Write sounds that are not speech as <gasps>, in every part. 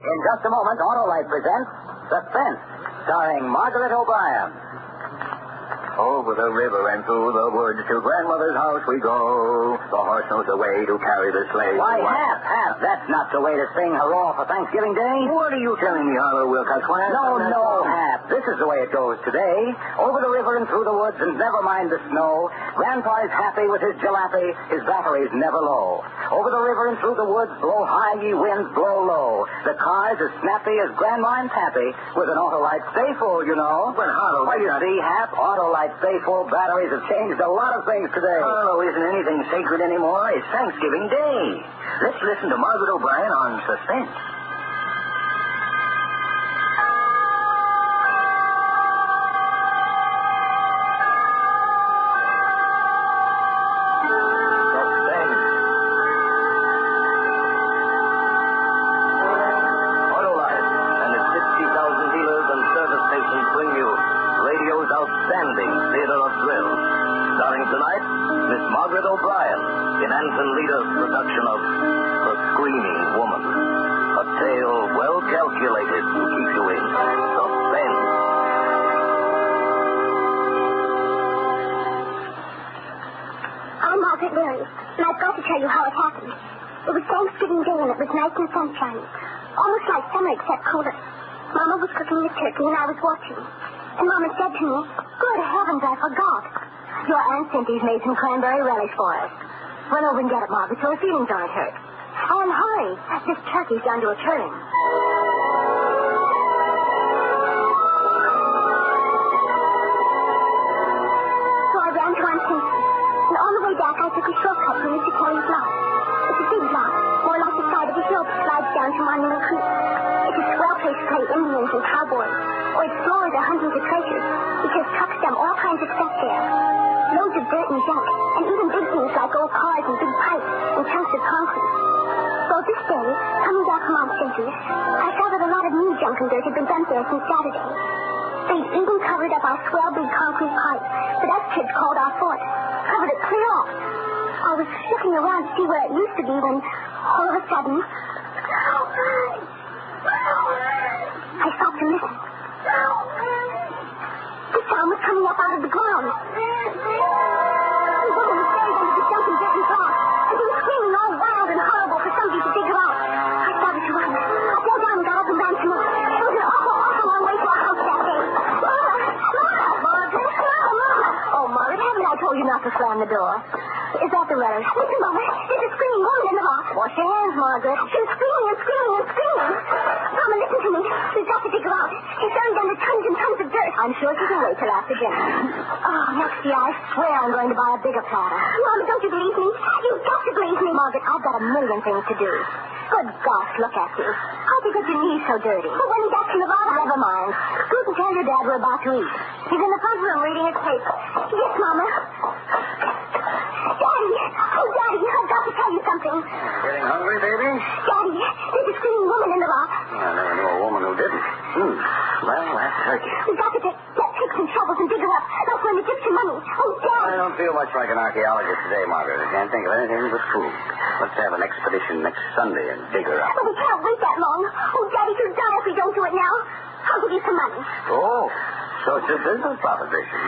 In just a moment, Autolite presents Suspense, starring Margaret O'Brien. Over the river and through the woods to grandmother's house we go. The horse knows the way to carry the sleigh. Why, Hap, Hap. That's not the way to sing hurrah for Thanksgiving Day. What are you telling me, Harlow Wilcox? No, no, Hap. This is the way it goes today. Over the river and through the woods, and never mind the snow. Grandpa is happy with his jalopy. His battery's never low. Over the river and through the woods, blow high, ye winds, blow low. The car's as snappy as Grandma and Pappy with an Autolite stay full, you know. But Harlow, Why, you see, Hap Autolite stay full batteries have changed a lot of things today. Harlow isn't anything sacred anymore. It's Thanksgiving Day. Let's listen to Margaret O'Brien on. Suspense. Sunshine. Almost like summer, except cooler. Mama was cooking the turkey, and I was watching. And Mama said to me, Good heavens, I forgot. Your Aunt Cynthia's made some cranberry relish for us. Run over and get it, Margaret, so her feelings aren't hurt. Oh, and hurry. This turkey's down to a turn. Cowboys, or explorers are hunting for treasures, because trucks dump all kinds of stuff there. Loads of dirt and junk, and even big things like old cars and big pipes and chunks of concrete. Well, this day, coming back from Cynthia's, I saw that a lot of new junk and dirt had been dumped there since Saturday. They'd even covered up our swell big concrete pipe that us kids called our fort. Covered it clear off. I was looking around to see where it used to be when, all of a sudden, told you not slam the door? Is that the letter? Listen, Mama. There's a screaming woman in the loft. Wash your hands, Margaret. She's screaming and screaming and screaming. Mama, listen to me. We've got to dig her out. She's buried under tons and tons of dirt. I'm sure she can wait till after dinner. Oh, next year, I swear I'm going to buy a bigger platter. Mama, don't you believe me? You've got to believe me. Margaret, I've got a million things to do. Good gosh, look at you. How'd you get your knees so dirty? But when he got to Nevada... Never mind. Scoot and tell your dad we're about to eat. He's in the front room reading his paper. Yes, Mama. Daddy! Oh, Daddy, I've got to tell you something. Getting hungry, baby? Daddy, there's a screaming woman in the loft. I never knew a woman who didn't. Hmm. Well, that's turkey. We've got to get, get picks and shovels and dig her up. That's when it gets some money. Oh, Daddy. I don't feel much like an archaeologist today, Margaret. I can't think of anything but food. Let's have an expedition next Sunday and dig her up. But we can't wait that long. Oh, Daddy, you'll die if we don't do it now. I'll give you some money. Oh, so it's a business proposition.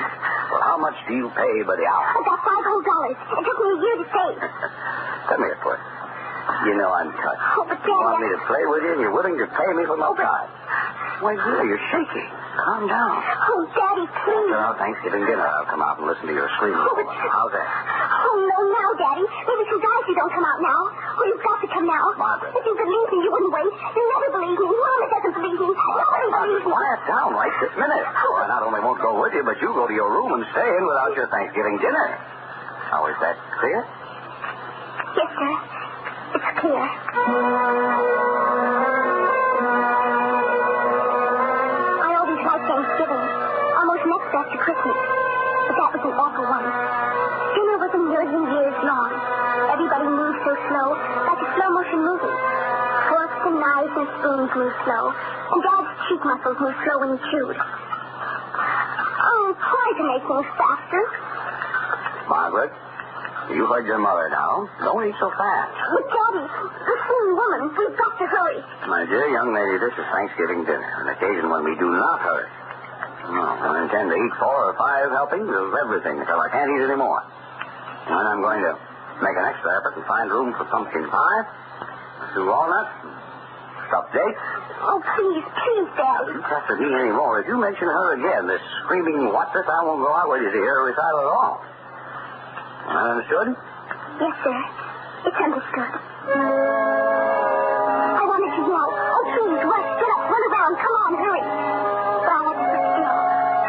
Well, how much do you pay by the hour? I got five whole dollars. It took me a year to save. <laughs> Come here, Puss. You know I'm touched. Oh, but You want me to play with you, and you're willing to pay me for my oh, time. Why, dear, you're shaking. Calm down. Oh, Daddy, please. After our Thanksgiving dinner, I'll come out and listen to your screaming. Oh, but- How's that? Oh, no, now, Daddy. Maybe she'll die if you don't come out now. Oh, you've got to come now. Margaret. If you believed me, you wouldn't wait. You never believe me. Mama doesn't believe me. Nobody believes me. quiet down right this minute. Or I not only won't go with you, but you go to your room and stay in without your Thanksgiving dinner. Now, is that clear? Yes, sir. It's clear. I always like Thanksgiving. Almost next after Christmas. But that was an awful one. Dinner was a million years long. Everybody moved so slow, like a slow motion movie. Forks and knives and spoons moved slow. And Dad's cheek muscles moved slow when he chewed. Oh, try to make things faster. Margaret? You heard your mother now. Don't eat so fast. But Daddy, the same woman, we've got to hurry. My dear young lady, this is Thanksgiving dinner, an occasion when we do not hurry. No, I intend to eat four or five helpings of everything until I can't eat any more. And I'm going to make an extra effort and find room for pumpkin pie, two walnuts, stuffed dates. Oh, please, please, Daddy. You trust me anymore. If you mention her again, this screaming what this, I won't go out with you to hear her recital at all. Uh, I understood? Yes, sir. It's understood. I wanted to yell. Oh, please, rush, get up, run around, come on, hurry. But I had to sit still.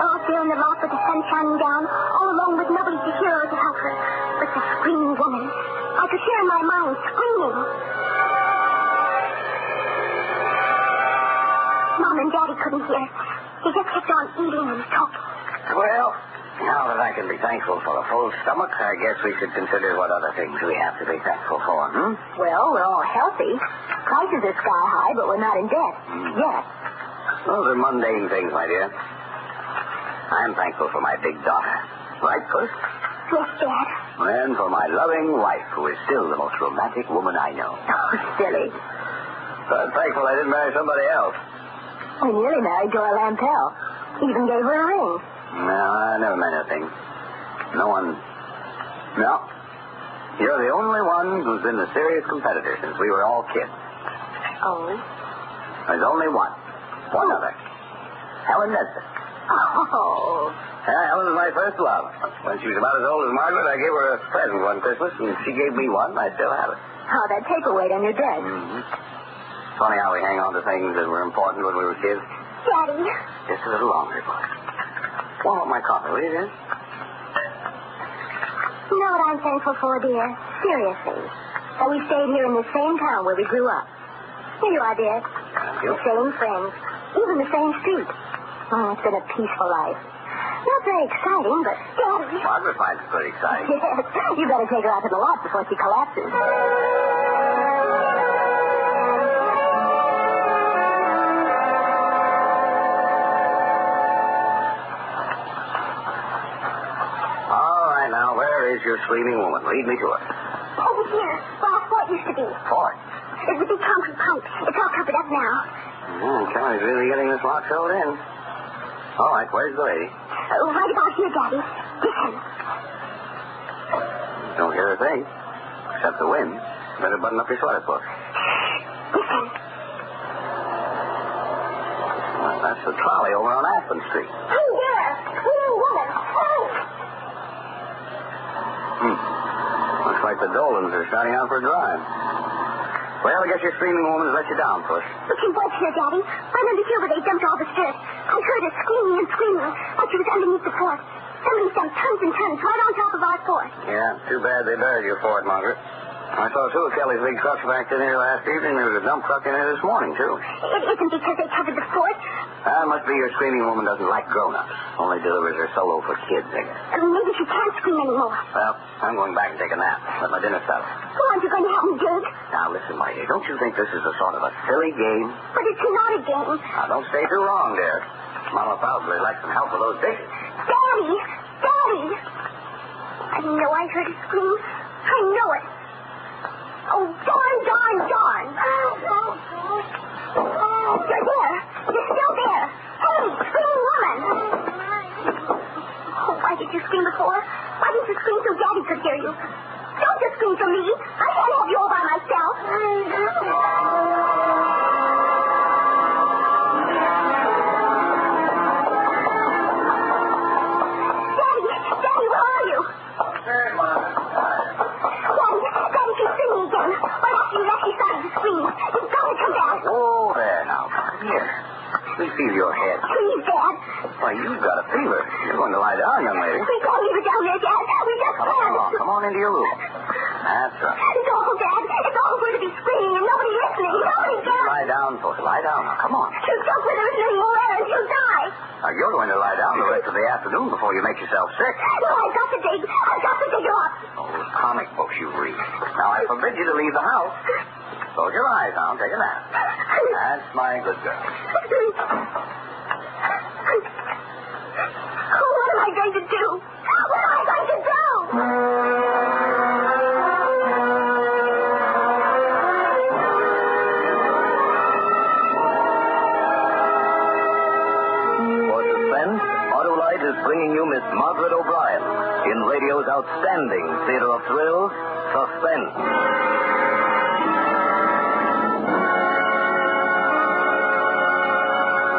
Off there in the loft with the sun shining down, all alone with nobody to hear or to help her. But the screaming woman. I could hear in my mind screaming. Mom and Daddy couldn't hear. They just kept on eating and talking. Well, now that I can be thankful for a full stomach, I guess we should consider what other things we have to be thankful for, hmm? Well, we're all healthy. Prices are sky high, but we're not in debt. Yet. Those are mundane things, my dear. I'm thankful for my big daughter. Right, Puss? Yes, Dad. And for my loving wife, who is still the most romantic woman I know. <laughs> Oh, silly. I'm thankful I didn't marry somebody else. We nearly married Dora Lampel. Even gave her a ring. No, I never meant anything. No one. No. You're the only one who's been a serious competitor since we were all kids. Only? There's only one. One other. Helen Nesbitt. Oh. Yeah, Helen was my first love. When she was about as old as Margaret, I gave her a present one Christmas, and she gave me one. I still have it. Oh, that paperweight on your desk. Mm-hmm. Funny how we hang on to things that were important when we were kids. Daddy. Just a little longer, boy. Up my coffee, will you, dear? You know what I'm thankful for, dear? Seriously. That we stayed here in the same town where we grew up. Here you are, dear. Thank you. The same friends. Even the same street. Oh, it's been a peaceful life. Not very exciting, but. Margaret finds it pretty exciting. Yes. <laughs> You better take her out to the lot before she collapses. Is your screaming woman? Lead me to her. Over here, where our fort used to be. Fort. There's a big concrete pipe. It's all covered up now. Mm, Kelly's really getting this lock filled in. All right, where's the lady? Uh, right about here, Daddy. Listen. Don't hear a thing. Except the wind. Better button up your sweater, book. Listen. Well, that's the trolley over on Aspen Street. <laughs> Hey, there. Screaming woman. Hey. Hmm. Looks like the Dolans are starting out for a drive. Well, I guess your screaming woman has let you down, Puss. But she was here, Daddy. Right under here where they dumped all the dirt. I heard her screaming and screaming like she was underneath the fort. Somebody dumped tons and tons right on top of our fort. Yeah, too bad they buried your fort, Margaret. I saw two of Kelly's big trucks back in here last evening. There was a dump truck in here this morning, too. It isn't because they covered the fort. That must be your screaming woman doesn't like grown-ups. Only delivers her solo for kids, I guess. I maybe she can't scream anymore. Well, I'm going back and take a nap. Let my dinner settle. Go on, you're going to help me dig. Now, listen, my dear. Don't you think this is a sort of a silly game? But it's not a game. Now, don't stay too long, dear. Mama probably like some help with those dishes. Daddy! Daddy! I know I heard a scream. I know it. Oh, darn, darn, darn. Oh, you're there. You're still there. Hey, screaming woman. Oh, why did you scream before? Why didn't you scream so Daddy could hear you? Don't just scream for me. I can't have you all by myself. Daddy, Daddy, where are you? Daddy, Daddy, she's singing again. Right after you left, she started to scream. You've got to come back. Oh, there now. Come here. Let me feel your head. Please, Dad. Why, you've got a fever. You're going to lie down, young lady. We can't leave her down there, Dad. We just can't. On, into your room. That's right. It's awful, Dad. It's awful to be screaming and nobody listening. Nobody You there. lie down down, Lie down now. Come on. You jump with her any more air and she'll die. Now, you're going to lie down the rest of the afternoon before you make yourself sick. No, I've got to dig. I've got to dig her up. Oh, those comic books you read. Now, I forbid you to leave the house. Close your eyes now. Take a nap. That's my good girl. Oh, what am I going to do? Outstanding theater of thrills, Suspense.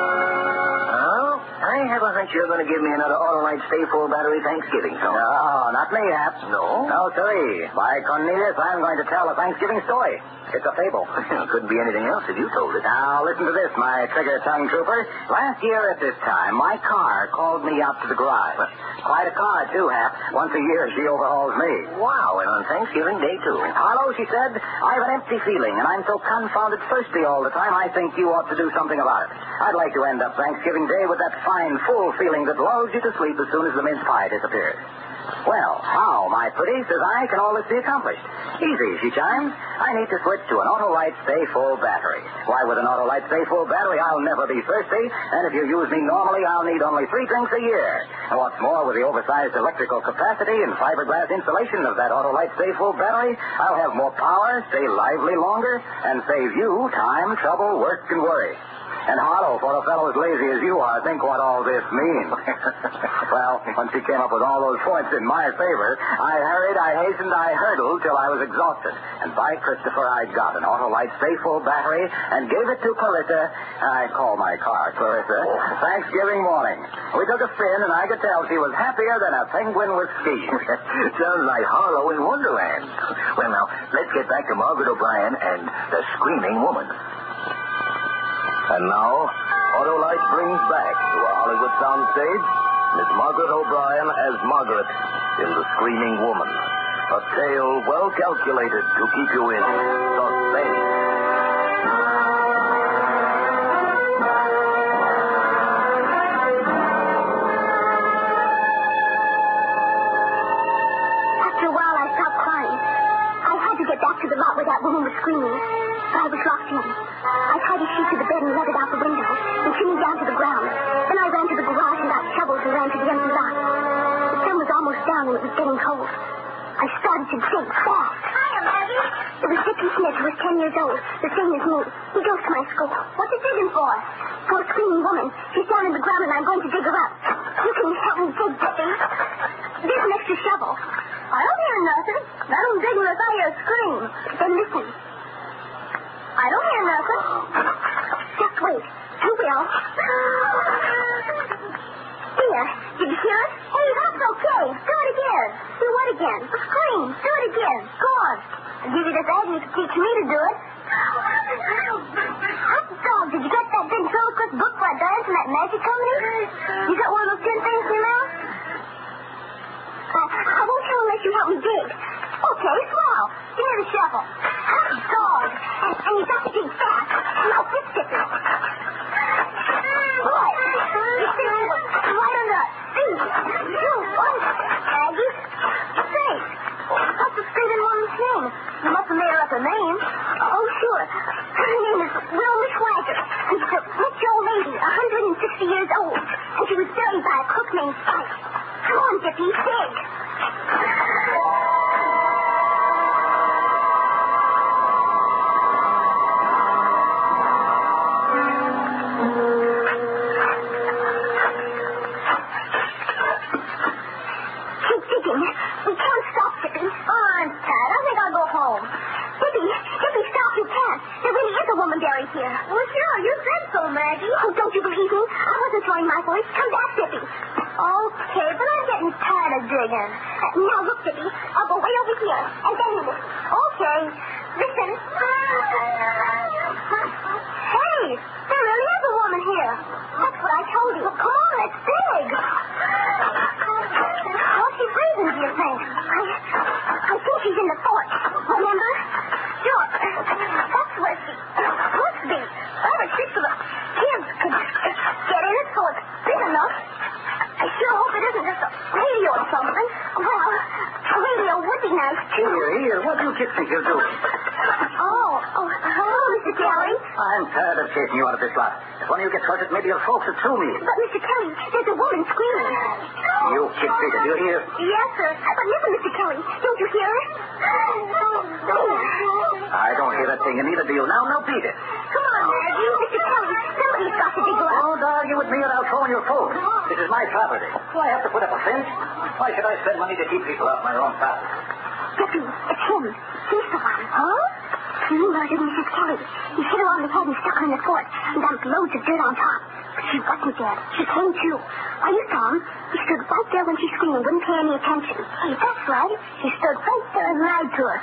Oh, I have a hunch you're going to give me another Autolite Stay Full Battery Thanksgiving song. No, not me, Hap. No? No, sirree. By Cornelius, I'm going to tell a Thanksgiving story. It's a fable. <laughs> Couldn't be anything else if you told it. Now, listen to this, my trigger tongue trooper. Last year at this time, my car called me out to the garage. Quite a car, too, Hap. Once a year, she overhauls me. Wow, and on Thanksgiving Day, too. Harlow, she said, I have an empty feeling, and I'm so confounded thirsty all the time, I think you ought to do something about it. I'd like to end up Thanksgiving Day with that fine, full feeling that lulls you to sleep as soon as the mince pie disappears. Well, how, my pretty, says I, can all this be accomplished? Easy, she chimes. I need to switch to an Autolite Stay Full battery. Why, with an Autolite Stay Full battery, I'll never be thirsty, and if you use me normally, I'll need only three drinks a year. And what's more, with the oversized electrical capacity and fiberglass insulation of that Autolite Stay Full battery, I'll have more power, stay lively longer, and save you time, trouble, work, and worry. And Harlow, for a fellow as lazy as you are, think what all this means. <laughs> well, when she came up with all those points in my favor, I hurried, I hastened, I hurdled till I was exhausted. And by Christopher, I got an Autolite Stay Full battery and gave it to Clarissa. I call my car Clarissa. Thanksgiving morning. We took a spin, and I could tell she was happier than a penguin with skis. <laughs> Sounds like Harlow in Wonderland. Well, now, let's get back to Margaret O'Brien and the Screaming Woman. And now, Autolite brings back to a Hollywood soundstage Miss Margaret O'Brien as Margaret in The Screaming Woman. A tale well calculated to keep you in suspense. After a while, I stopped crying. I had to get back to the lot where that woman was screaming. But I was locked in. I tied a sheet to I dig fast. Hiya, Maggie. It was Dickie Smith, who was ten years old, the same as me. He goes to my school. What's he digging for? For a screaming woman. She's down in the ground and I'm going to dig her up. You can help me dig, Dickie. There's an extra shovel. I don't hear nothing. I don't dig unless I hear a scream. Then listen. I don't hear nothing. Just wait. You will. <gasps> There. Did you hear it? Hey, that's okay. Do it again. Do what again? Scream. Do it again. Go on. I'll give you this egg and you can teach me to do it. Hot dog, did you get that ventriloquist book by Diane from that magic company? You got one of those tin things in your mouth? Uh, I won't tell unless you help me dig. Okay, swell. Give me the shovel. Hot dog. And, and you got to dig fast. Now, fix it. What? You see, fuerzas. Oh, I'm tired of chasing you out of this lot. If one of you gets hurt, maybe your folks will sue me. But, Mr. Kelly, there's a woman screaming. You kid figure, do you hear? Yes, sir. But listen, Mr. Kelly, don't you hear her? I don't hear a thing, and neither do you. Now, now, beat it. Come on, Maggie. Mr. Kelly, somebody's got to dig up. Don't argue with me or I'll throw in your food. This is my property. Do I have to put up a fence? Why should I spend money to keep people off my own property? Dippy, it's him. He's the one. Huh? He murdered Mrs. Kelly. He hit her on the head and stuck her in the foot and dumped loads of dirt on top. But she wasn't dead. She came to. Are you him. He stood right there when she screamed and wouldn't pay any attention. Hey, that's right. He stood right there and lied to her.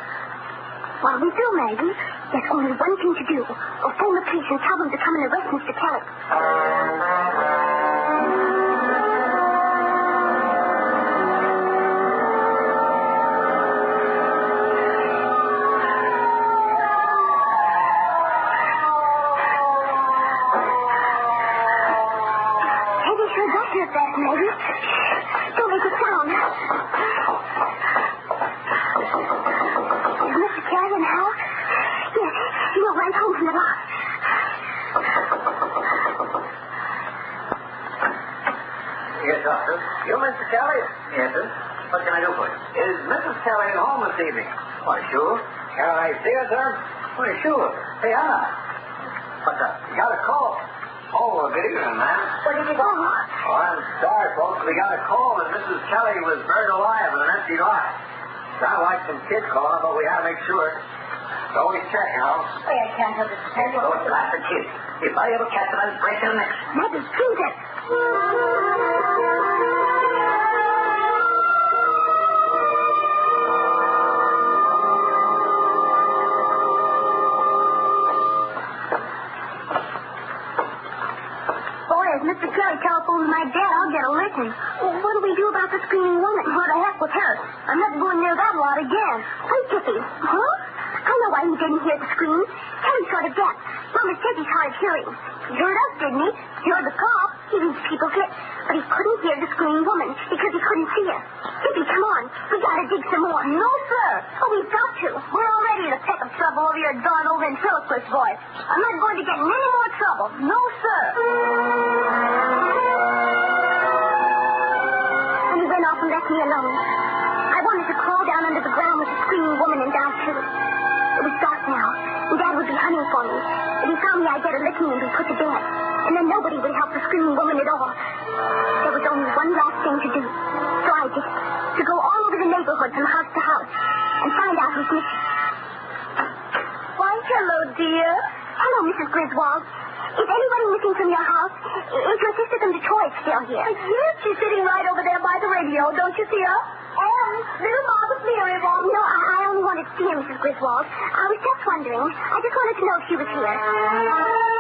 What do we do, Maggie? There's only one thing to do. Go phone the police and tell them to come and arrest Mr. Kelly. Sure. So we check, you know. Hey, I can't help it. Hey, don't laugh at kids. If I ever catch them, I'll break their necks. Prove it. Boy, if Mr. Kelly telephones my dad, I'll get a licking. Well, what do we do about the screaming woman? What the heck with her? I'm not going near that lot again. Hey, Huh? I know why he didn't hear the scream. Kelly's sort of deaf. Mama says he's hard of hearing. He heard us, didn't he? He heard the call. He reads people's lips. But he couldn't hear the screaming woman because he couldn't see her. Tippy, come on. We gotta dig some more. No, sir. Oh, we've got to. We're already in a peck of trouble over your darn old ventriloquist voice. I'm not going to get in any more trouble. No, sir. And he went off and left me alone. And die. It was dark now, and Dad would be hunting for me. If he found me, I'd get a licking and be put to bed. And then nobody would help the screaming woman at all. There was only one last thing to do. So I did. To go all over the neighborhood from house to house and find out who's missing. Why, hello, dear. Hello, Mrs. Griswold. Is anybody missing from your house? Is your sister from Detroit still here? Yes, she's sitting right over there by the radio. Don't you see her? Um, little Margaret Leary, No, I, I only wanted to see her, Mrs. Griswold. I was just wondering. I just wanted to know if she was here.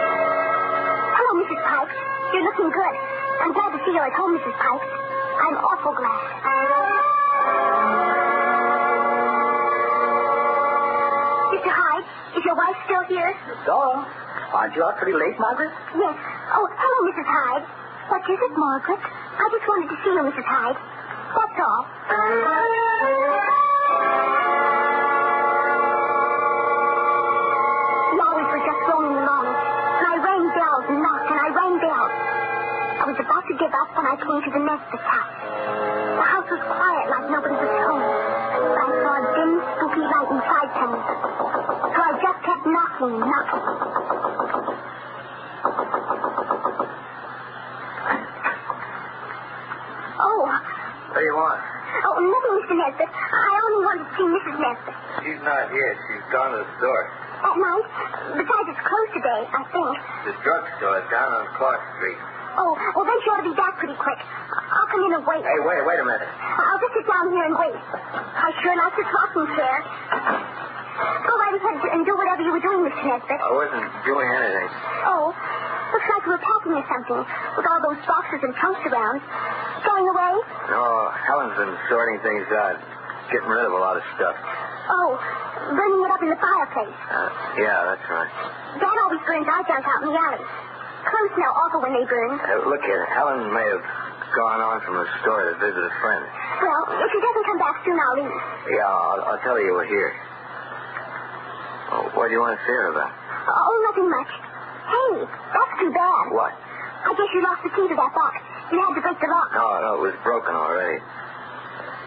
Hello, Mrs. Pipes. You're looking good. I'm glad to see you at home, Mrs. Pipes. I'm awful glad. Mr. Hyde, is your wife still here? So, aren't you out pretty late, Margaret? Yes. Oh, hello, Mrs. Hyde. What is it, Margaret? I just wanted to see you, Mrs. Hyde. That's all. Always were just roaming along, and I rang bells and knocked, and I rang bells. I was about to give up when I came to the Nesbitt's house. The house was quiet, like nobody was home. But I saw a dim, spooky light inside me. So I just kept knocking knocking. Oh, What do you want? oh, nothing, Mr. Nesbitt. I only Nesbitt. She's not here. She's gone to the store. At night? Besides, it's closed today, I think. The drugstore down on Clark Street. Oh, well, then she ought to be back pretty quick. I'll come in and wait. Hey, wait, wait a minute. I'll just sit down here and wait. I sure like this rocking chair. Go right ahead and do whatever you were doing, Mr. Nesbitt. I wasn't doing anything. Oh, looks like you were packing or something, with all those boxes and trunks around. Going away? No, Helen's been sorting things out, getting rid of a lot of stuff. Oh, burning it up in the fireplace. Uh, yeah, that's right. Dad always burns our junk out in the alley. Clothes smell awful when they burn. Uh, look here, Helen may have gone on from the store to visit a friend. Well, if she doesn't come back soon, I'll leave. Yeah, I'll, I'll tell her you were here. Oh, what do you want to say to her about? Oh, nothing much. Hey, that's too bad. What? I guess you lost the key to that box. You had to break the lock. No, no, it was broken already.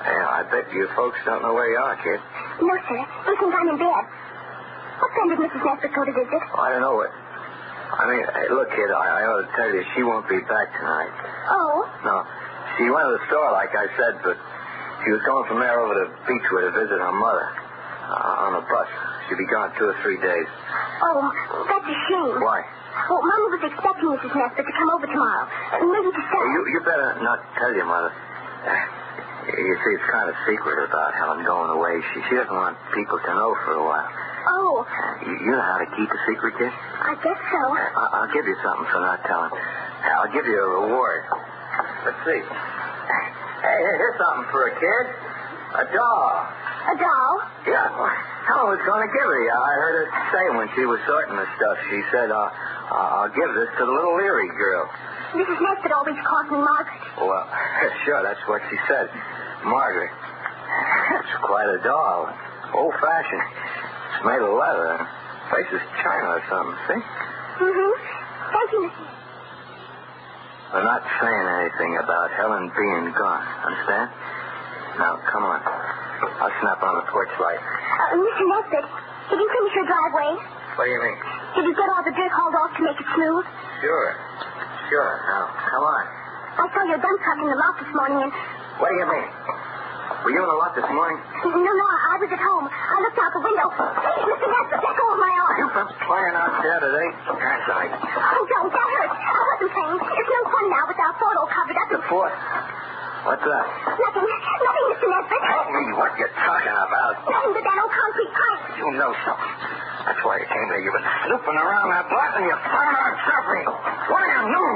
Yeah, I bet you folks don't know where you are, kid. No, sir. They think I'm in bed. What friend did Mrs. Nesbitt go to visit? I don't know what. I mean, hey, look, kid, I, I ought to tell you, she won't be back tonight. Oh, No, she went to the store, like I said, but she was going from there over to Beechwood to visit her mother uh, on a bus. She'll be gone two or three days. oh, that's a shame. Why? Well, Mommy was expecting Mrs. Nesbitt to come over tomorrow. Maybe to Well, stay. you, you better not tell your mother. Uh, you see, it's kind of secret about Helen going away. She, she doesn't want people to know for a while. Oh, You, you know how to keep a secret, kid? I guess so. I, I'll give you something for not telling. I'll give you a reward. Let's see. Hey, here's something for a kid. A doll. A doll? Yeah, Helen was going to give it. I heard her say when she was sorting the stuff. She said, uh, I'll give this to the little Leary girl. Mrs. Nesbitt always calls me Margaret. Well, <laughs> sure, that's what she said. Margaret. That's quite a doll. Old fashioned. It's made of leather. Face is china or something, see? Mm-hmm. Thank you, Mrs. We're not saying anything about Helen being gone. Understand? Now, come on. I'll snap on the porch light. Uh, Mr. Nesbitt, did you finish your driveway? What do you mean? Did you get all the dirt hauled off to make it smooth? Sure. Sure. Now, come on. I saw your dump truck in the lot this morning and... What do you mean? Were you in the lot this morning? No, no, I was at home. I looked out the window. Hey, Mr. Nesbitt, let go of my arm. You been playing out there today? That's right. Oh, don't. That hurts. I wasn't playing. It's no fun now with our photo covered up. The fourth. What's that? Nothing. Nothing, Mr. Nesbitt. Tell me what you're talking about. Nothing but that old concrete pipe. You know something. That's why you came here. You've been snooping around that block and you found out something. What do you know?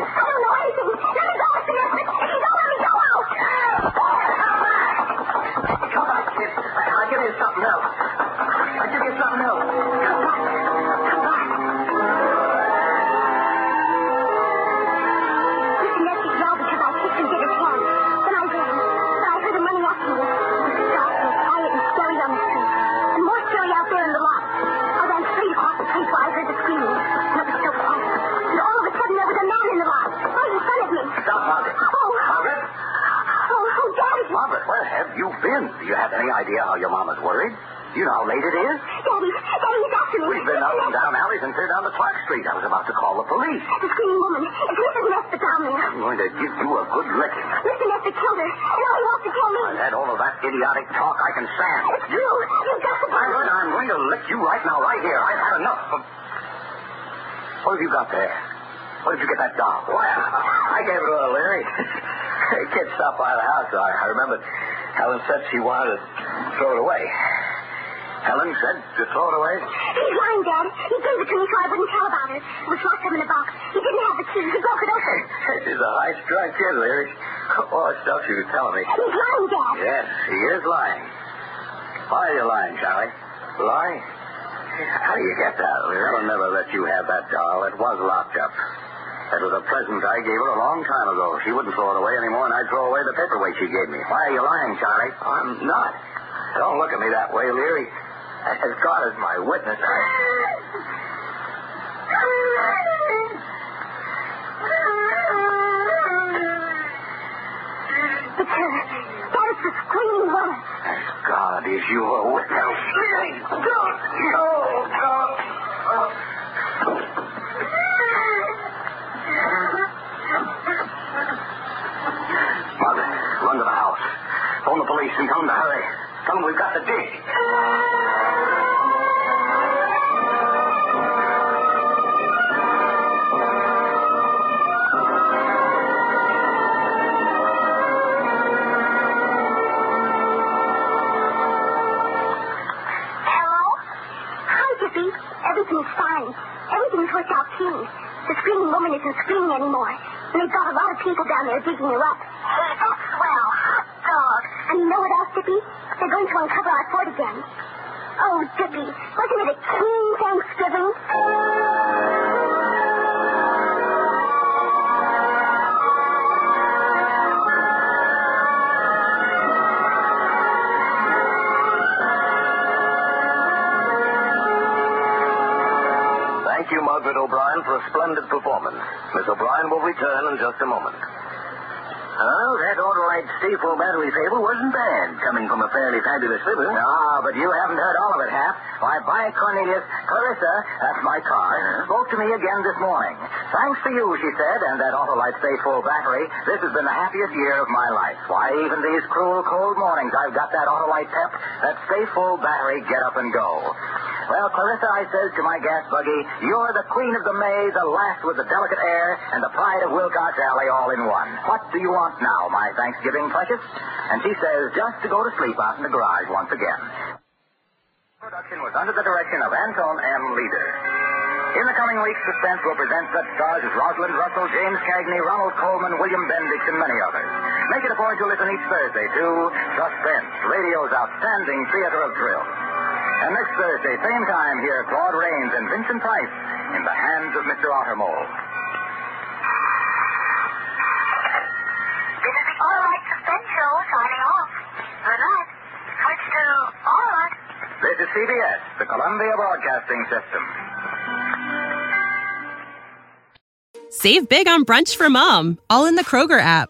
Have been? Do you have any idea how your mama's worried? You know how late it is? Daddy. Daddy me. We've been up and down alleys and clear down the Clark Street. I was about to call the police. The screaming woman. Nesbitt down there. I'm going to give you a good licking. Mr. Nesbitt killed her. Now he wants to kill me. I've had all of that idiotic talk I can stand. It's true. You've got to Margaret, I'm going to lick you right now, right here. I've had enough of... What have you got there? Where did you get that doll? I gave it to her, Larry. The kid stopped by the house. I, I remembered Helen said she wanted to throw it away. Helen said to throw it away? He's lying, Dad. He gave it to me so I wouldn't tell about it. It was locked up in a box. He didn't have the key. He broke it open. <laughs> She's a high-strung kid, Larry. All the stuff she was telling me. He's lying, Dad. Yes, he is lying. Why are you lying, Charlie? Lying? How do you get that, Larry? Helen never let you have that doll. It was locked up. That was a present I gave her a long time ago. She wouldn't throw it away anymore, and I'd throw away the paperweight she gave me. Why are you lying, Charlie? I'm not. Don't look at me that way, Leary. As God is my witness, I... That is the screaming woman. As God is your witness. Leary, don't. No, don't. Margaret, run to the house. Phone the police tell them to hurry. Tell them we've got to dig. Everything's fine. Everything's worked out clean. The screaming woman isn't screaming anymore. And they've got a lot of people down there digging her up. Hey, that's swell. Hot dog. And you know what else, Tippy? They're going to uncover our fort again. Oh, Dicky, wasn't it a keen Thanksgiving? Thank you, Margaret O'Brien, for a splendid performance. Miss O'Brien will return in just a moment. Autolite Stayful battery fable wasn't bad, coming from a fairly fabulous liver. Ah, but you haven't heard all of it, Hap. Why, by Cornelius, Clarissa, that's my car, spoke to me again this morning. Thanks to you, she said, and that Autolite Stayful battery, this has been the happiest year of my life. Why, even these cruel, cold mornings, I've got that Autolite pep, that Stayful battery, get up and go. Well, Clarissa, I says to my gas buggy, you're the queen of the May, the last with the delicate air, and the pride of Wilcox Alley all in one. What do you want now, my Thanksgiving precious? And she says, just to go to sleep out in the garage once again. Production was under the direction of Anton M. Leader. In the coming weeks, Suspense will present such stars as Rosalind Russell, James Cagney, Ronald Colman, William Bendix, and many others. Make it a point to listen each Thursday to Suspense, radio's outstanding theater of thrills. And next Thursday, same time, here, Claude Rains and Vincent Price in the hands of Mr. Ottermole. This is the Autolite Suspense Show signing off. Good night. Switch to All Right. This is CBS, the Columbia Broadcasting System. Save big on brunch for mom, all in the Kroger app.